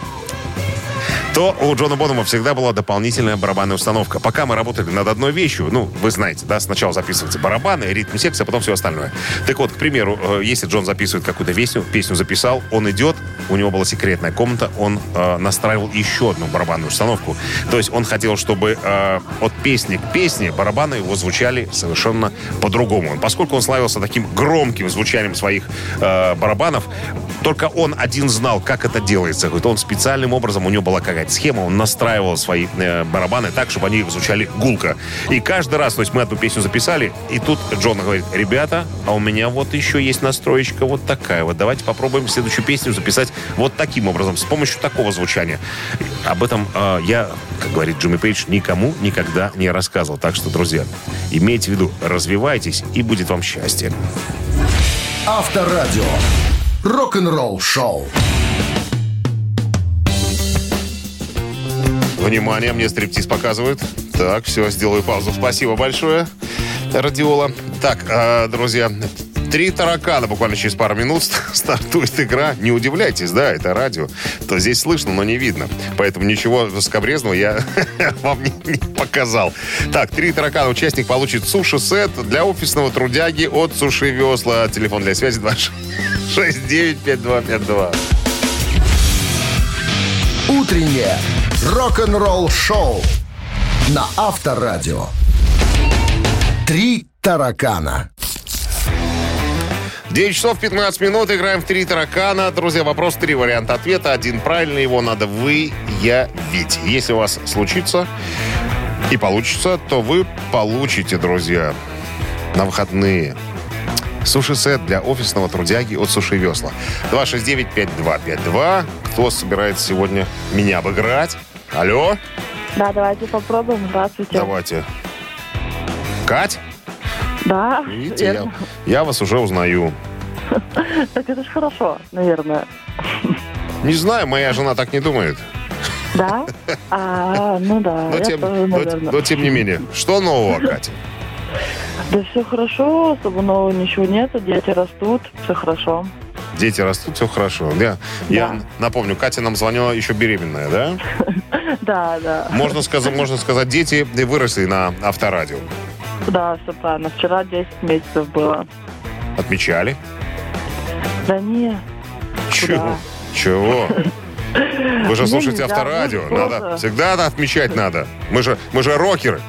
то у Джона Бонома всегда была дополнительная барабанная установка. Пока мы работали над одной вещью, ну, вы знаете, да, сначала записываются барабаны, ритм секция, а потом все остальное. Так вот, к примеру, э, если Джон записывает какую-то песню, песню записал, он идет, у него была секретная комната, он э, настраивал еще одну барабанную установку. То есть он хотел, чтобы э, от песни к песне барабаны его звучали совершенно по-другому. Поскольку он славился таким громким звучанием своих э, барабанов, только он один знал, как это делается. Говорит, он специальным образом, у него была какая-то схема, он настраивал свои э, барабаны так, чтобы они звучали гулко. И каждый раз, то есть мы эту песню записали, и тут Джон говорит, ребята, а у меня вот еще есть настроечка вот такая вот. Давайте попробуем следующую песню записать вот таким образом, с помощью такого звучания. Об этом э, я, как говорит Джимми Пейдж, никому никогда не рассказывал. Так что, друзья, имейте в виду, развивайтесь, и будет вам счастье. Авторадио. Рок-н-ролл шоу. Внимание, мне стриптиз показывают. Так, все, сделаю паузу. Спасибо большое, Радиола. Так, э, друзья, три таракана буквально через пару минут стартует игра. Не удивляйтесь, да, это радио. То здесь слышно, но не видно. Поэтому ничего скобрезного я вам не, не показал. Так, три таракана. Участник получит суши-сет для офисного трудяги от Суши Весла. Телефон для связи 269-5252. Утреннее рок-н-ролл шоу на Авторадио. Три таракана. 9 часов 15 минут. Играем в три таракана. Друзья, вопрос, три варианта ответа. Один правильный, его надо выявить. Если у вас случится и получится, то вы получите, друзья, на выходные Суши-сет для офисного трудяги от Суши Весла. 269-5252. Кто собирается сегодня меня обыграть? Алло? Да, давайте попробуем. Здравствуйте. Давайте. Кать? Да, Видите, я, я вас уже узнаю. Так это же хорошо, наверное. Не знаю, моя жена так не думает. Да? А, ну да, Но тем, тоже, но- но тем не менее. Что нового, Катя? Да все хорошо, особо нового ничего нет, дети растут, все хорошо. Дети растут, все хорошо. Я, я напомню, Катя нам звонила еще беременная, да? Да, да. Можно сказать, можно сказать, дети выросли на авторадио. Да, все правильно. Вчера 10 месяцев было. Отмечали? Да не, Чего? Чего? Вы же слушаете авторадио. Надо, всегда отмечать надо. Мы же, мы же рокеры.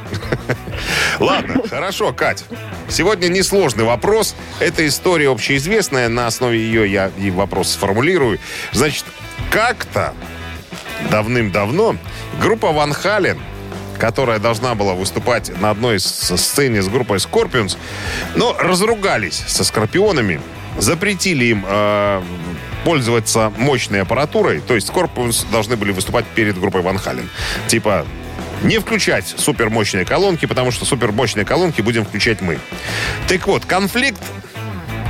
Ладно, хорошо, Кать. Сегодня несложный вопрос. Это история общеизвестная. На основе ее я и вопрос сформулирую. Значит, как-то давным-давно группа Ван Хален которая должна была выступать на одной сцене с группой Scorpions, но разругались со Скорпионами, запретили им э, пользоваться мощной аппаратурой, то есть Scorpions должны были выступать перед группой Van Halen. Типа, не включать супермощные колонки, потому что супермощные колонки будем включать мы. Так вот, конфликт...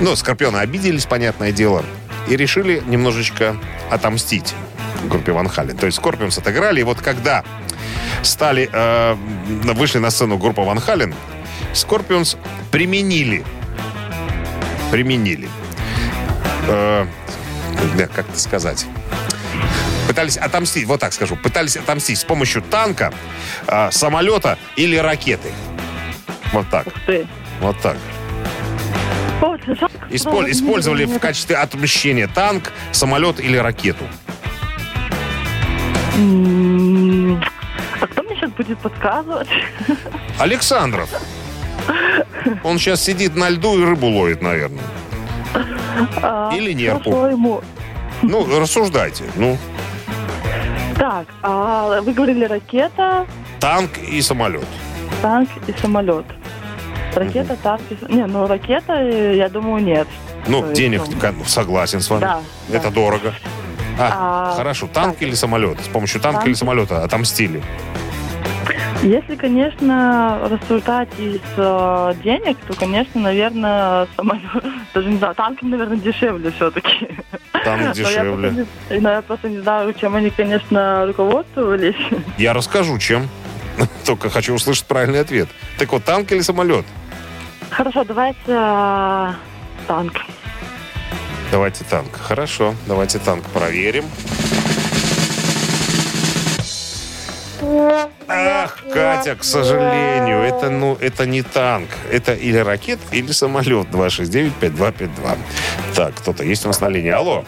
Ну, Скорпионы обиделись, понятное дело, и решили немножечко отомстить группе Van Halen. То есть Скорпионс отыграли, и вот когда стали, э, вышли на сцену группа Ван Хален, Скорпионс применили, применили, э, как это сказать, пытались отомстить, вот так скажу, пытались отомстить с помощью танка, э, самолета или ракеты. Вот так. Вот так. Исполь- что использовали в качестве отмщения танк, самолет или ракету. М, А кто мне сейчас будет подсказывать? Александров. Он сейчас сидит на льду и рыбу ловит, наверное. А, Или нерпу. Ну, рассуждайте. Ну, Так, а вы говорили ракета, танк и самолет. танк и самолет. Ракета, танк и... Не, ну ракета, э, я думаю, нет. Ну, То есть, денег, ну, кон- согласен с вами. Да, Это да. дорого. А, А, хорошо. Танк так. или самолет? С помощью танка Танк. или самолета отомстили. Если, конечно, рассуждать из э, денег, то, конечно, наверное, самолет, даже не знаю, танком, наверное, дешевле все-таки. Танк дешевле. Но я просто не знаю, чем они, конечно, руководствовались. Я расскажу, чем. Только хочу услышать правильный ответ. Так вот, танк или самолет? Хорошо, давайте э, танк. Давайте танк. Хорошо, давайте танк проверим. Ах, Катя, к сожалению, это, ну, это не танк. Это или ракет, или самолет 269-5252. Так, кто-то есть у нас на линии. Алло,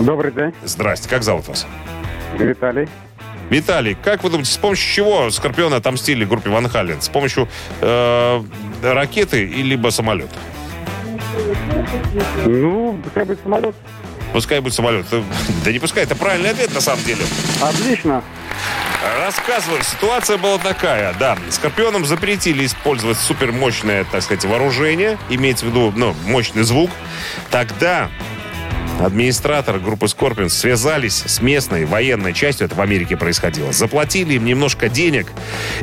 Добрый день, здрасте, как зовут вас? Виталий. Виталий, как вы думаете, с помощью чего Скорпионы отомстили группе Ван Хален? С помощью э, ракеты и либо самолета? Ну, пускай будет самолет. Пускай будет самолет. Да не пускай, это правильный ответ на самом деле. Отлично. Рассказываю, ситуация была такая, да. Скорпионам запретили использовать супермощное, так сказать, вооружение, имеется в виду, ну, мощный звук. Тогда администраторы группы Scorpions связались с местной военной частью, это в Америке происходило, заплатили им немножко денег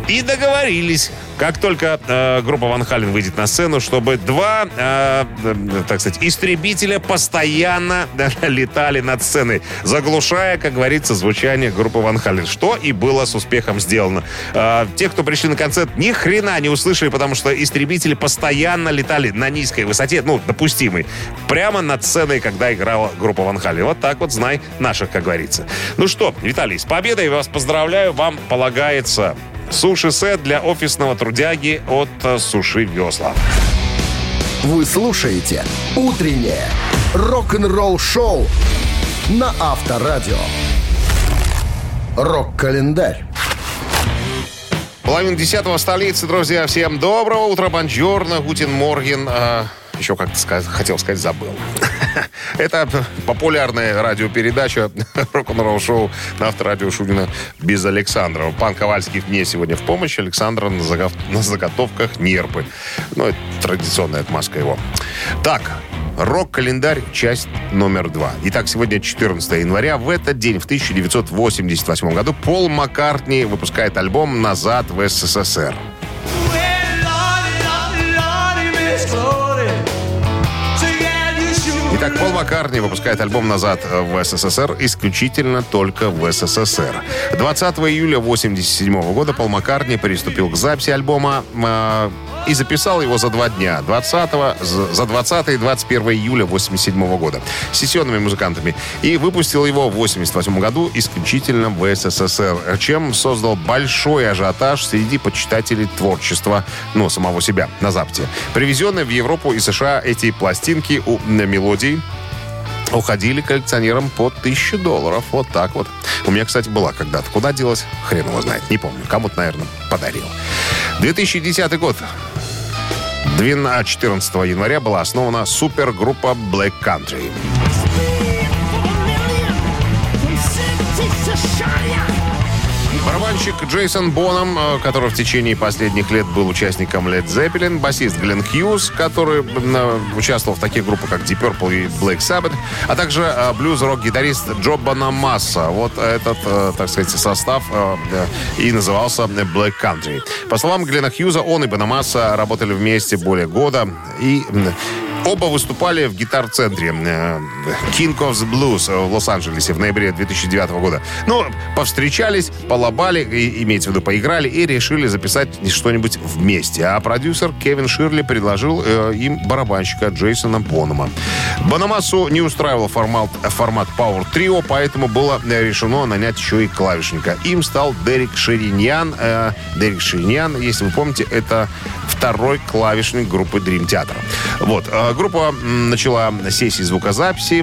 и договорились, как только э, группа Ван Хален выйдет на сцену, чтобы два, э, э, так сказать, истребителя постоянно летали над сценой, заглушая, как говорится, звучание группы Ван Хален, что и было с успехом сделано. Э, те, кто пришли на концерт, ни хрена не услышали, потому что истребители постоянно летали на низкой высоте, ну, допустимой, прямо над сценой, когда играла группа Ван Хален. Вот так вот знай наших, как говорится. Ну что, Виталий, с победой вас поздравляю. Вам полагается суши-сет для офисного трудяги от э, Суши Весла. Вы слушаете «Утреннее рок-н-ролл-шоу» на Авторадио. Рок-календарь. Половина десятого столицы, друзья. Всем доброго утра, бонжорно, гутен морген. А, еще как-то сказать, хотел сказать, забыл. Это популярная радиопередача рок-н-ролл шоу на авторадио Шунина без Александрова. Пан Ковальский мне сегодня в помощь. Александра на, на заготовках нерпы. Ну, это традиционная отмазка его. Так, Рок-календарь, часть номер два. Итак, сегодня 14 января. В этот день, в 1988 году, Пол Маккартни выпускает альбом «Назад в СССР». Итак, Пол Маккартни выпускает альбом «Назад в СССР» исключительно только в СССР. 20 июля 1987 года Пол Маккартни приступил к записи альбома э, и записал его за два дня. 20 за 20 и 21 июля 1987 года. С сессионными музыкантами. И выпустил его в 1988 году исключительно в СССР, чем создал большой ажиотаж среди почитателей творчества, ну, самого себя на Западе. Привезенные в Европу и США эти пластинки у мелодий уходили коллекционерам по 1000 долларов. Вот так вот. У меня, кстати, была когда-то. Куда делась? Хрен его знает. Не помню. Кому-то, наверное, подарил. 2010 год. 12, 14 января была основана супергруппа Black Country. Барабанщик Джейсон Боном, э, который в течение последних лет был участником Led Zeppelin, басист Глен Хьюз, который э, участвовал в таких группах, как Deep Purple и Black Sabbath, а также э, блюз-рок-гитарист Джо Банамасса. Вот этот, так сказать, состав и назывался Black Country. По словам Глена Хьюза, он и Банамасса работали вместе более года и Оба выступали в гитар-центре э, King of the Blues в Лос-Анджелесе в ноябре 2009 года. Ну, повстречались, полобали, имеется в виду, поиграли и решили записать что-нибудь вместе. А продюсер Кевин Ширли предложил э, им барабанщика Джейсона Бонома. Банамасу не устраивал формат, формат Power Trio, поэтому было решено нанять еще и клавишника. Им стал Дерек Шириньян. Э, Дерек Шириньян, если вы помните, это второй клавишник группы Dream Theater. Вот. Э, группа начала сессии звукозаписи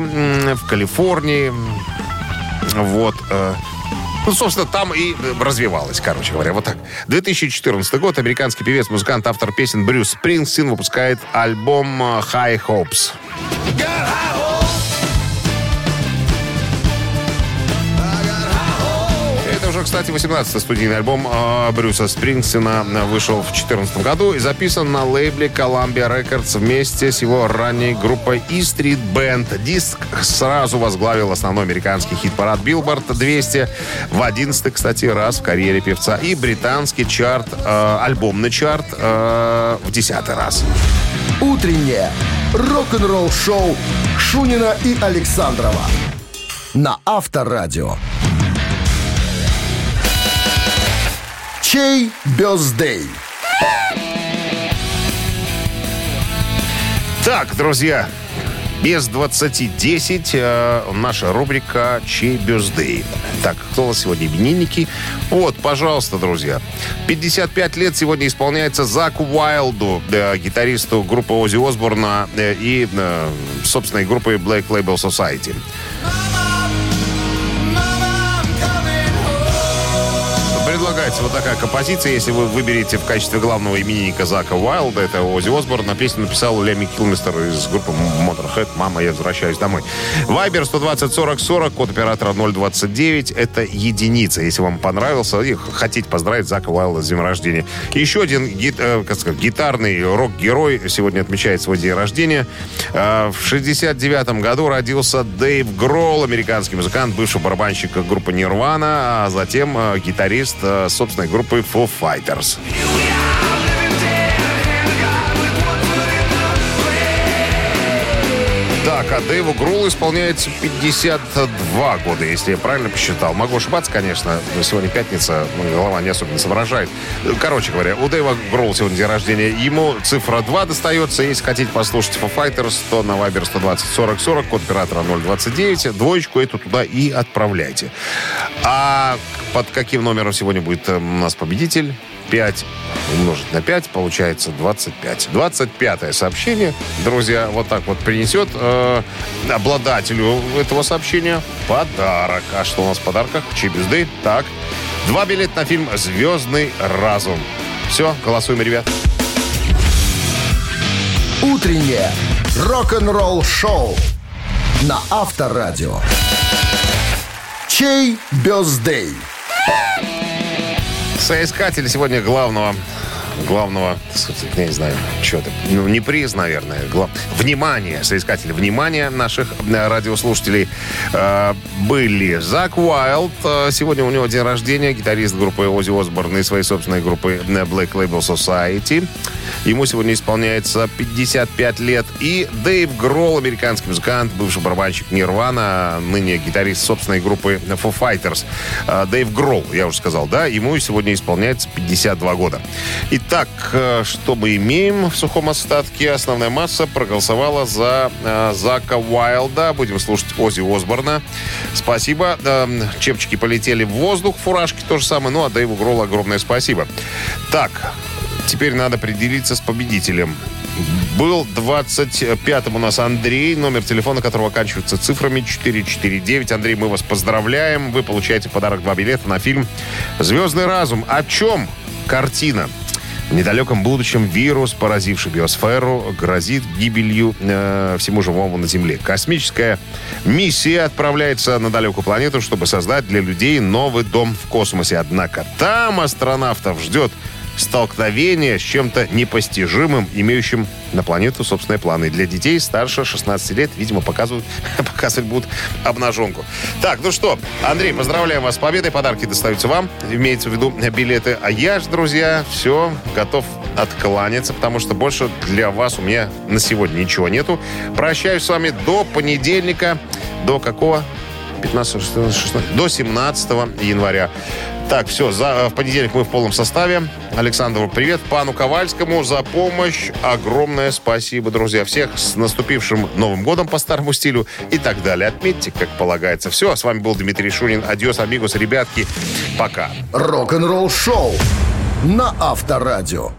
в Калифорнии. Вот. Э, ну, собственно, там и развивалась, короче говоря. Вот так. 2014 год. Американский певец, музыкант, автор песен Брюс Спрингстин выпускает альбом э, High Hopes. Кстати, 18-й студийный альбом э, Брюса Спрингстина вышел в 2014 году и записан на лейбле Columbia Records вместе с его ранней группой E Street Band. Диск сразу возглавил основной американский хит-парад Billboard 200 в 11 кстати, раз в карьере певца и британский чарт, э, альбомный чарт э, в 10 раз. Утреннее рок-н-ролл-шоу Шунина и Александрова на Авторадио. Чей бездей? Так, друзья, без 20.10 э, наша рубрика «Чей бюздей». Так, кто у нас сегодня именинники? Вот, пожалуйста, друзья. 55 лет сегодня исполняется Заку Уайлду, э, гитаристу группы Ози Осборна э, и э, собственной группы Black Label Society. Предлагается вот такая композиция, если вы выберете в качестве главного именинника Зака Уайлда, это Ози Осборн, на песню написал Леми Килмистер из группы Motorhead «Мама, я возвращаюсь домой». Вайбер 120 40 40, код оператора 029, это единица. Если вам понравился и хотите поздравить Зака Уайлда с днем рождения. Еще один гит, э, как сказать, гитарный рок-герой сегодня отмечает свой день рождения. Э, в 69 году родился Дэйв Гролл, американский музыкант, бывший барабанщик группы Нирвана, а затем э, гитарист э, собственной группы Foo Fighters. Так, а Дэйву Грулу исполняется 52 года, если я правильно посчитал. Могу ошибаться, конечно. Сегодня пятница, голова не особенно соображает. Короче говоря, у Дэйва Грула сегодня день рождения. Ему цифра 2 достается. Если хотите послушать Foo Fighters, то на Viber 120 40 40, код оператора 029. Двоечку эту туда и отправляйте. А под каким номером сегодня будет э, у нас победитель? 5 умножить на 5, получается 25. 25 сообщение, друзья, вот так вот принесет э, обладателю этого сообщения подарок. А что у нас в подарках? Чебюзды. Так, два билета на фильм «Звездный разум». Все, голосуем, ребят. Утреннее рок-н-ролл шоу на Авторадио. Чей бездей? Соискатель сегодня главного главного, я не знаю, что это, ну, не приз, наверное, глав... внимание, соискатель внимания наших э, радиослушателей э, были Зак Уайлд, э, сегодня у него день рождения, гитарист группы Ози Осборн и своей собственной группы э, Black Label Society. Ему сегодня исполняется 55 лет. И Дэйв Гролл, американский музыкант, бывший барабанщик Нирвана, ныне гитарист собственной группы Foo Fighters. Дэйв Гролл, я уже сказал, да, ему сегодня исполняется 52 года. Итак, э, что мы имеем в сухом остатке? Основная масса проголосовала за э, Зака Уайлда. Будем слушать Ози Осборна. Спасибо. Чепчики полетели в воздух, фуражки то же самое. Ну, а Дэйву Гроллу огромное спасибо. Так, Теперь надо определиться с победителем. Был 25-м у нас Андрей, номер телефона которого оканчивается цифрами 449. Андрей, мы вас поздравляем. Вы получаете подарок два билета на фильм «Звездный разум». О чем картина? В недалеком будущем вирус, поразивший биосферу, грозит гибелью э, всему живому на Земле. Космическая миссия отправляется на далекую планету, чтобы создать для людей новый дом в космосе. Однако там астронавтов ждет столкновение с чем-то непостижимым, имеющим на планету собственные планы. Для детей старше 16 лет, видимо, показывают, показывать будут обнаженку. Так, ну что, Андрей, поздравляем вас с победой. Подарки достаются вам, имеется в виду билеты. А я же, друзья, все, готов откланяться, потому что больше для вас у меня на сегодня ничего нету. Прощаюсь с вами до понедельника. До какого? 15, 16, 16, до 17 января. Так, все, за, в понедельник мы в полном составе. Александру привет, пану Ковальскому за помощь. Огромное спасибо, друзья. Всех с наступившим Новым годом по старому стилю и так далее. Отметьте, как полагается. Все, с вами был Дмитрий Шунин. Адьос, амигос, ребятки. Пока. Рок-н-ролл шоу на Авторадио.